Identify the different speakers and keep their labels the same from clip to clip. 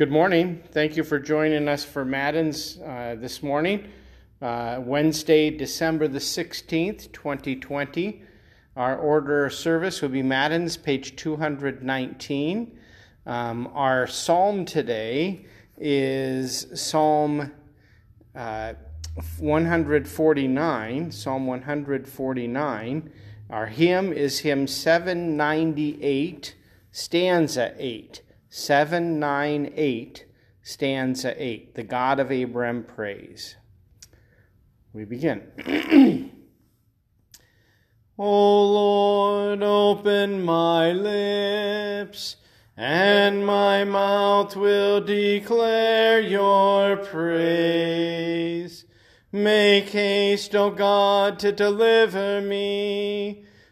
Speaker 1: Good morning. Thank you for joining us for Matins uh, this morning, uh, Wednesday, December the 16th, 2020. Our order of service will be Matins, page 219. Um, our psalm today is Psalm uh, 149. Psalm 149. Our hymn is hymn 798, stanza 8. 798, stanza 8. The God of Abraham praise. We begin. o Lord, open my lips, and my mouth will declare your praise. Make haste, O God, to deliver me.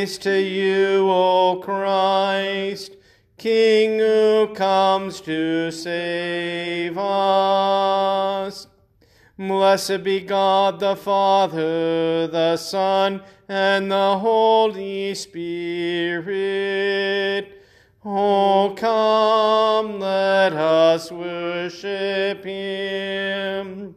Speaker 1: Praise to you, O Christ, King who comes to save us. Blessed be God the Father, the Son, and the Holy Spirit. Oh, come, let us worship him.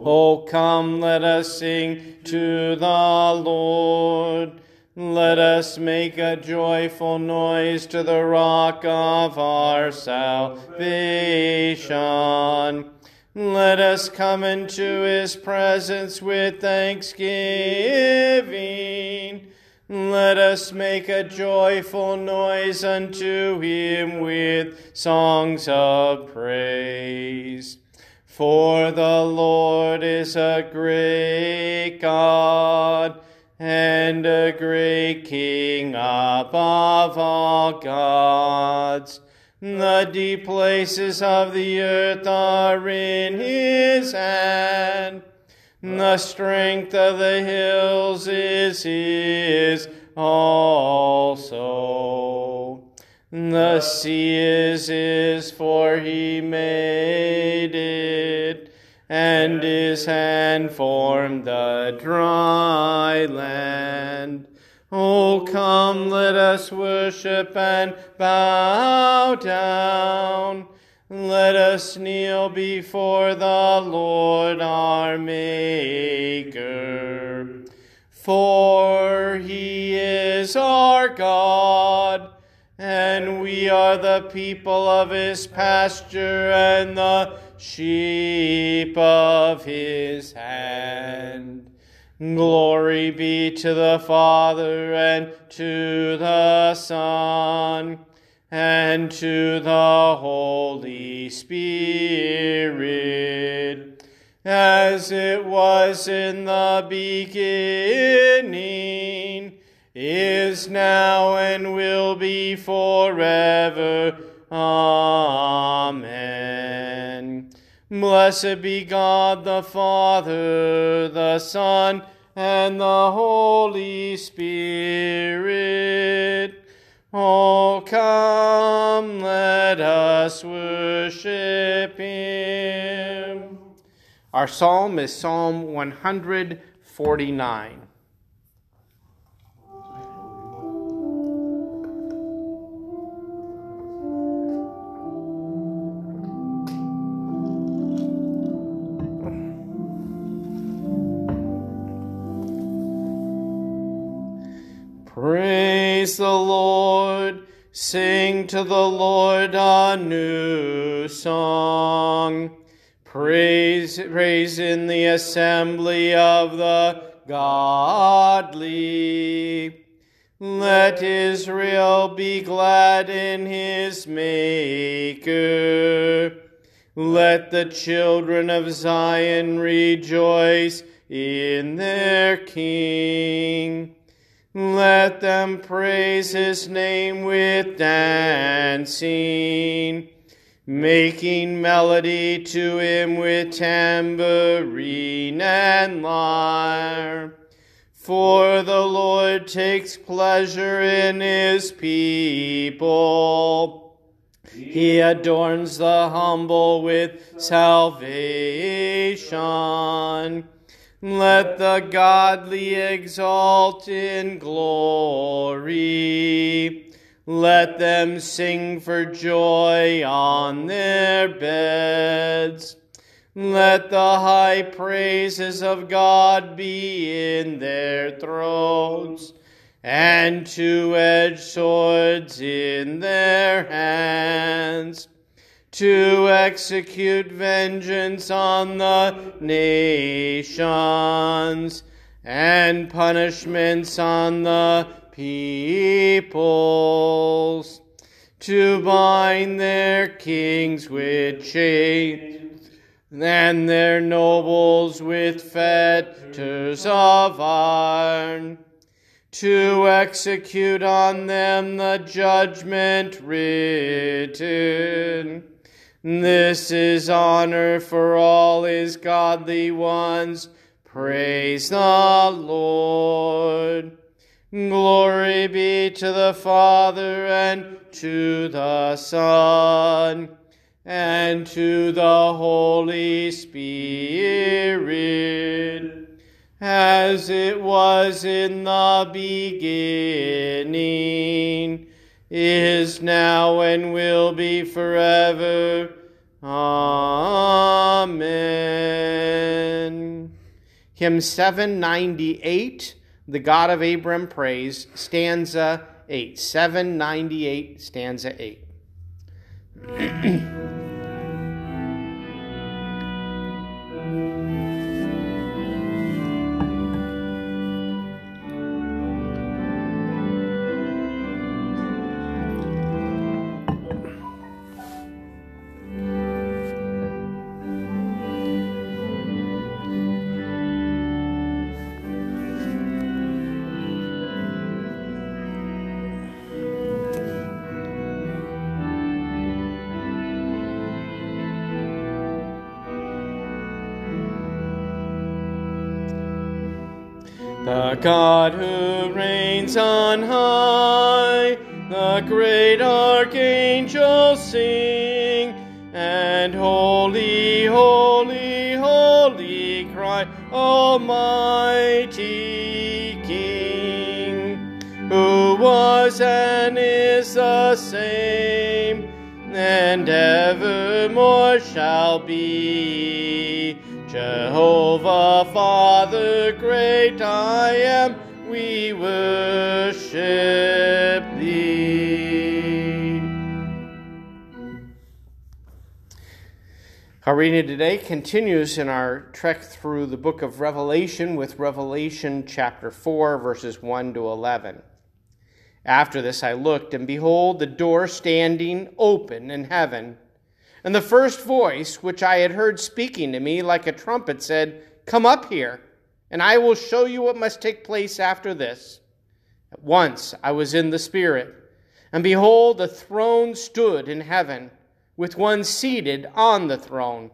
Speaker 1: Oh, come, let us sing to the Lord. Let us make a joyful noise to the rock of our salvation. Let us come into his presence with thanksgiving. Let us make a joyful noise unto him with songs of praise. For the Lord is a great God and a great King above all gods. The deep places of the earth are in his hand. The strength of the hills is his also. The sea is his, for he made it, and his hand formed the dry land. Oh, come, let us worship and bow down. Let us kneel before the Lord our Maker. For he is our God and we are the people of his pasture and the sheep of his hand. Glory be to the Father and to the Son and to the Holy Spirit, as it was in the beginning is now and will be forever. Amen. Blessed be God the Father, the Son, and the Holy Spirit. Oh, come, let us worship Him. Our psalm is Psalm 149. Praise the Lord. Sing to the Lord a new song. Praise, praise in the assembly of the godly. Let Israel be glad in his Maker. Let the children of Zion rejoice in their King. Let them praise his name with dancing. making melody to him with tambourine and lyre. For the Lord takes pleasure in his people. He adorns the humble with salvation. Let the godly exalt in glory. Let them sing for joy on their beds. Let the high praises of God be in their throats, and two edged swords in their hands, to execute vengeance on the nations, and punishments on the peoples to bind their kings with chains and their nobles with fetters of iron to execute on them the judgment written. This is honor for all his godly ones. Praise the Lord. Glory be to the Father and to the Son and to the Holy Spirit, as it was in the beginning, is now, and will be forever. Amen. Hymn 798 the God of Abram praise, stanza 8, 798, stanza 8. The God who reigns on high, the great archangels sing, and holy, holy, holy cry, Almighty King, who was and is the same, and evermore shall be. Jehovah, Father, great I am, we worship thee. Our reading today continues in our trek through the book of Revelation with Revelation chapter 4, verses 1 to 11. After this I looked, and behold, the door standing open in heaven. And the first voice which I had heard speaking to me like a trumpet said, Come up here, and I will show you what must take place after this. At once I was in the Spirit, and behold, a throne stood in heaven, with one seated on the throne.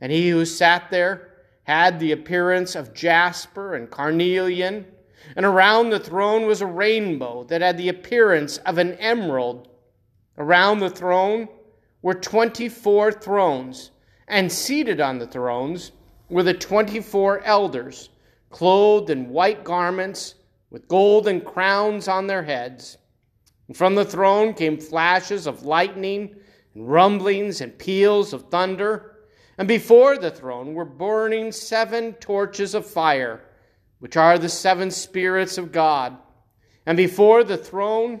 Speaker 1: And he who sat there had the appearance of jasper and carnelian, and around the throne was a rainbow that had the appearance of an emerald. Around the throne, were 24 thrones, and seated on the thrones were the 24 elders, clothed in white garments, with golden crowns on their heads. And from the throne came flashes of lightning, and rumblings and peals of thunder. And before the throne were burning seven torches of fire, which are the seven spirits of God. And before the throne,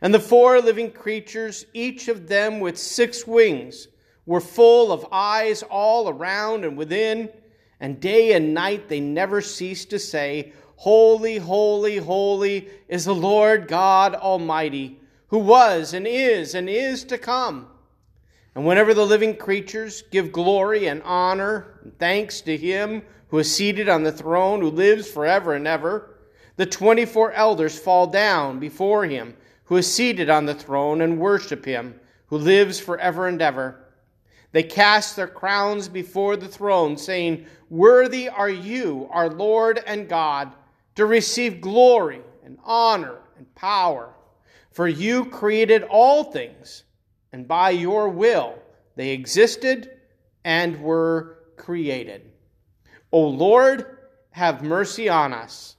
Speaker 1: And the four living creatures, each of them with six wings, were full of eyes all around and within, and day and night they never ceased to say, Holy, holy, holy is the Lord God Almighty, who was and is and is to come. And whenever the living creatures give glory and honor and thanks to him who is seated on the throne, who lives forever and ever, the 24 elders fall down before him who is seated on the throne and worship him who lives forever and ever. They cast their crowns before the throne, saying, Worthy are you, our Lord and God to receive glory and honor and power. For you created all things, and by your will they existed and were created. O Lord, have mercy on us.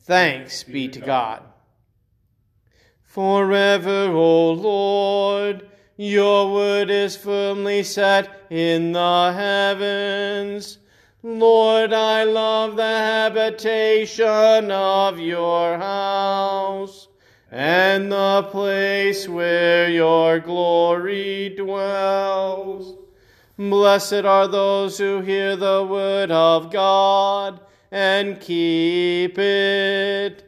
Speaker 1: Thanks be to God. Forever, O Lord, your word is firmly set in the heavens. Lord, I love the habitation of your house and the place where your glory dwells. Blessed are those who hear the word of God and keep it.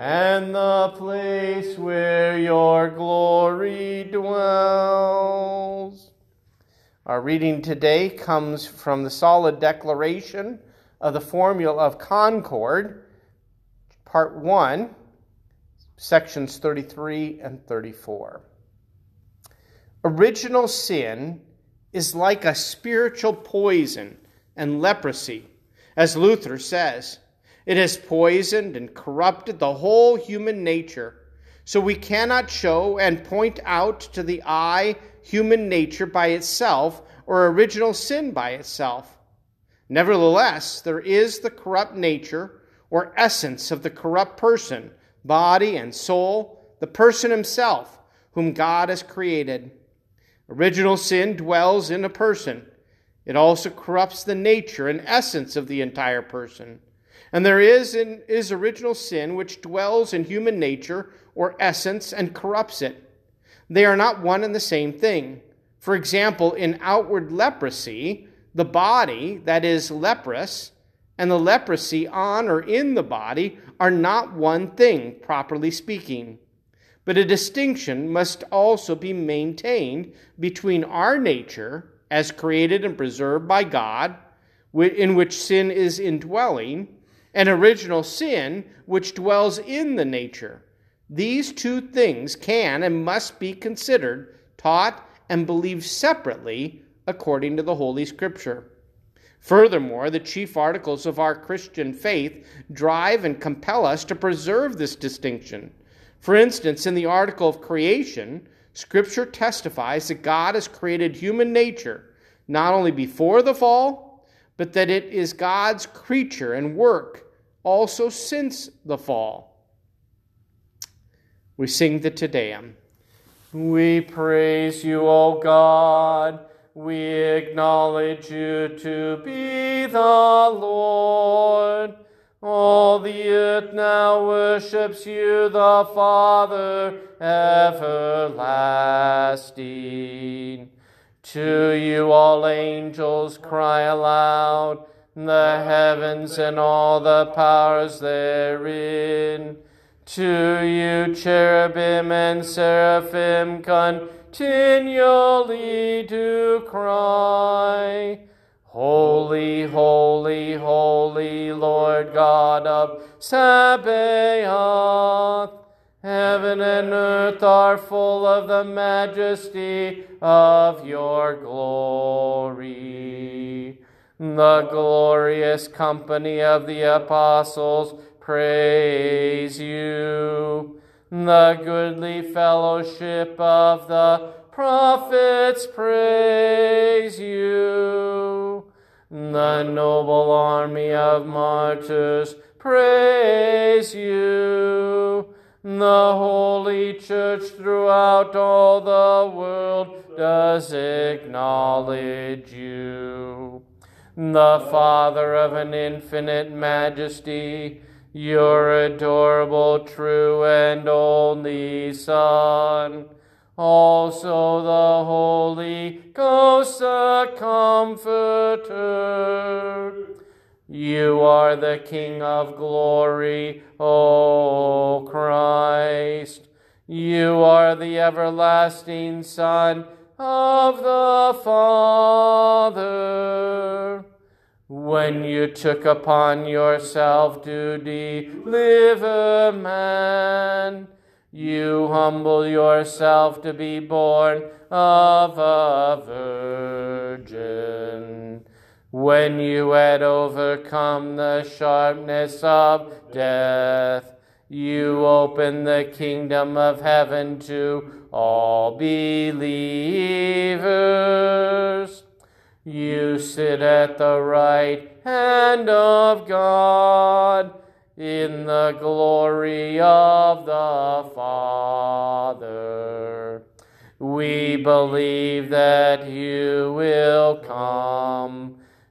Speaker 1: and the place where your glory dwells. Our reading today comes from the solid declaration of the Formula of Concord, Part 1, sections 33 and 34. Original sin is like a spiritual poison and leprosy, as Luther says. It has poisoned and corrupted the whole human nature, so we cannot show and point out to the eye human nature by itself or original sin by itself. Nevertheless, there is the corrupt nature or essence of the corrupt person, body and soul, the person himself, whom God has created. Original sin dwells in a person. It also corrupts the nature and essence of the entire person. And there is, in, is original sin which dwells in human nature or essence and corrupts it. They are not one and the same thing. For example, in outward leprosy, the body that is leprous and the leprosy on or in the body are not one thing, properly speaking. But a distinction must also be maintained between our nature, as created and preserved by God, in which sin is indwelling, and original sin, which dwells in the nature. These two things can and must be considered, taught, and believed separately according to the Holy Scripture. Furthermore, the chief articles of our Christian faith drive and compel us to preserve this distinction. For instance, in the article of creation, Scripture testifies that God has created human nature not only before the fall, but that it is God's creature and work also since the fall. We sing the Te Deum. We praise you, O God. We acknowledge you to be the Lord. All the earth now worships you, the Father everlasting. To you all angels cry aloud, the heavens and all the powers therein to you, cherubim and seraphim, continually do cry. Holy, holy, holy, Lord God of Sabaoth. Heaven and earth are full of the majesty of your glory. The glorious company of the apostles praise you. The goodly fellowship of the prophets praise you.
Speaker 2: The noble army of martyrs praise you. The holy church throughout all the world does acknowledge you. The Father of an infinite majesty, your adorable, true, and only Son, also the Holy Ghost, the Comforter. You are the King of glory, O Christ. You are the everlasting Son of the Father. When you took upon yourself to deliver man, you humble yourself to be born of a virgin. When you had overcome the sharpness of death, you opened the kingdom of heaven to all believers. You sit at the right hand of God in the glory of the Father. We believe that you will come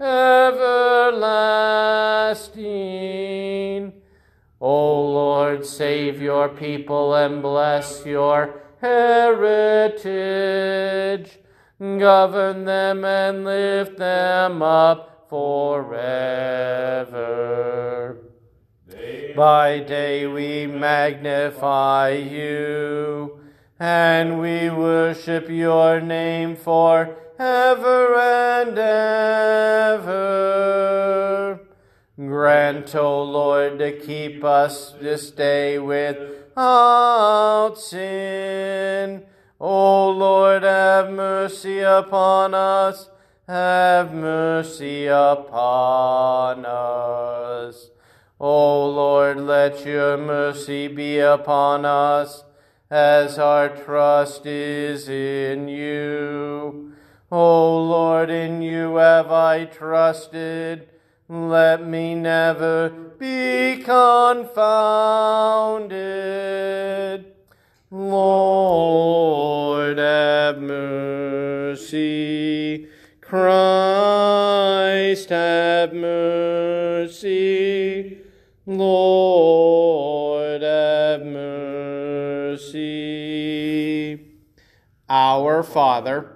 Speaker 2: everlasting. O Lord, save your people and bless your heritage. Govern them and lift them up forever. By day we magnify you, and we worship your name forever and ever. Grant, O Lord, to keep us this day without sin. O Lord, have mercy upon us. Have mercy upon us. O Lord, let your mercy be upon us, as our trust is in you. O Lord, in you have I trusted. Let me never be confounded. Lord, have mercy. Christ, have mercy. Lord, have mercy.
Speaker 1: Our Father,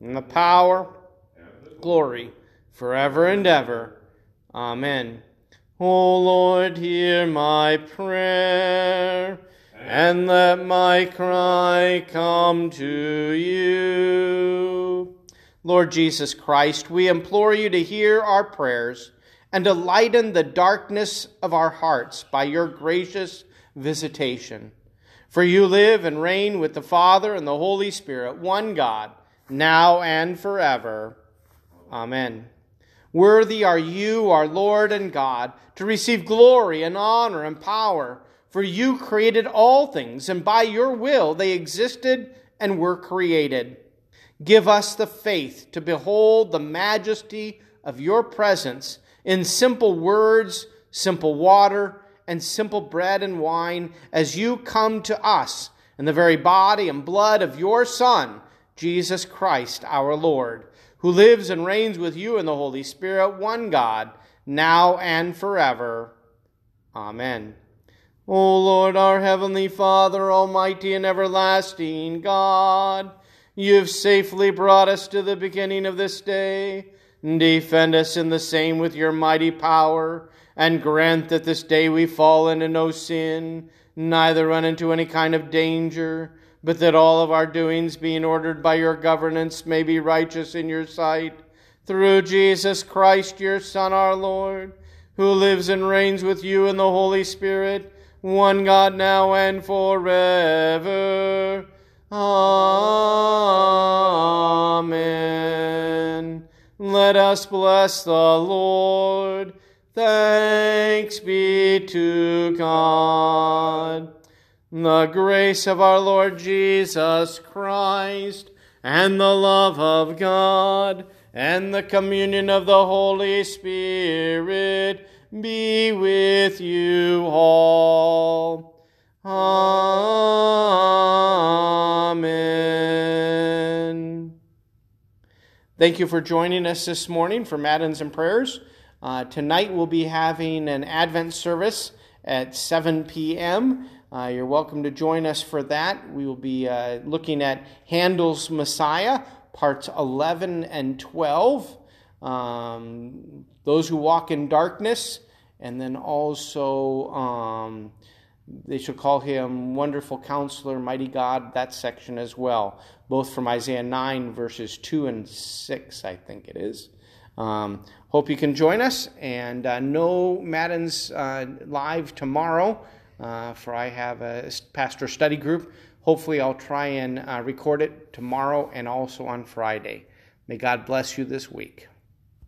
Speaker 1: and the power, glory, forever and ever. Amen. O Lord, hear my prayer, and let my cry come to you. Lord Jesus Christ, we implore you to hear our prayers and to lighten the darkness of our hearts by your gracious visitation. For you live and reign with the Father and the Holy Spirit, one God, now and forever. Amen. Worthy are you, our Lord and God, to receive glory and honor and power, for you created all things, and by your will they existed and were created. Give us the faith to behold the majesty of your presence in simple words, simple water, and simple bread and wine as you come to us in the very body and blood of your Son, Jesus Christ our Lord, who lives and reigns with you in the Holy Spirit, one God, now and forever. Amen. O Lord, our heavenly Father, almighty and everlasting God, you've safely brought us to the beginning of this day. Defend us in the same with your mighty power, and grant that this day we fall into no sin, neither run into any kind of danger, but that all of our doings, being ordered by your governance, may be righteous in your sight. Through Jesus Christ, your Son, our Lord, who lives and reigns with you in the Holy Spirit, one God now and forever. Amen. Let us bless the Lord. Thanks be to God. The grace of our Lord Jesus Christ, and the love of God, and the communion of the Holy Spirit be with you all. Amen. Thank you for joining us this morning for Matins and Prayers. Uh, tonight we'll be having an Advent service at 7 p.m. Uh, you're welcome to join us for that. We will be uh, looking at Handel's Messiah, parts 11 and 12. Um, those who walk in darkness, and then also um, they should call him Wonderful Counselor, Mighty God, that section as well, both from Isaiah 9, verses 2 and 6, I think it is. Um, hope you can join us, and uh, no Matins uh, live tomorrow, uh, for I have a pastor study group. Hopefully, I'll try and uh, record it tomorrow and also on Friday. May God bless you this week.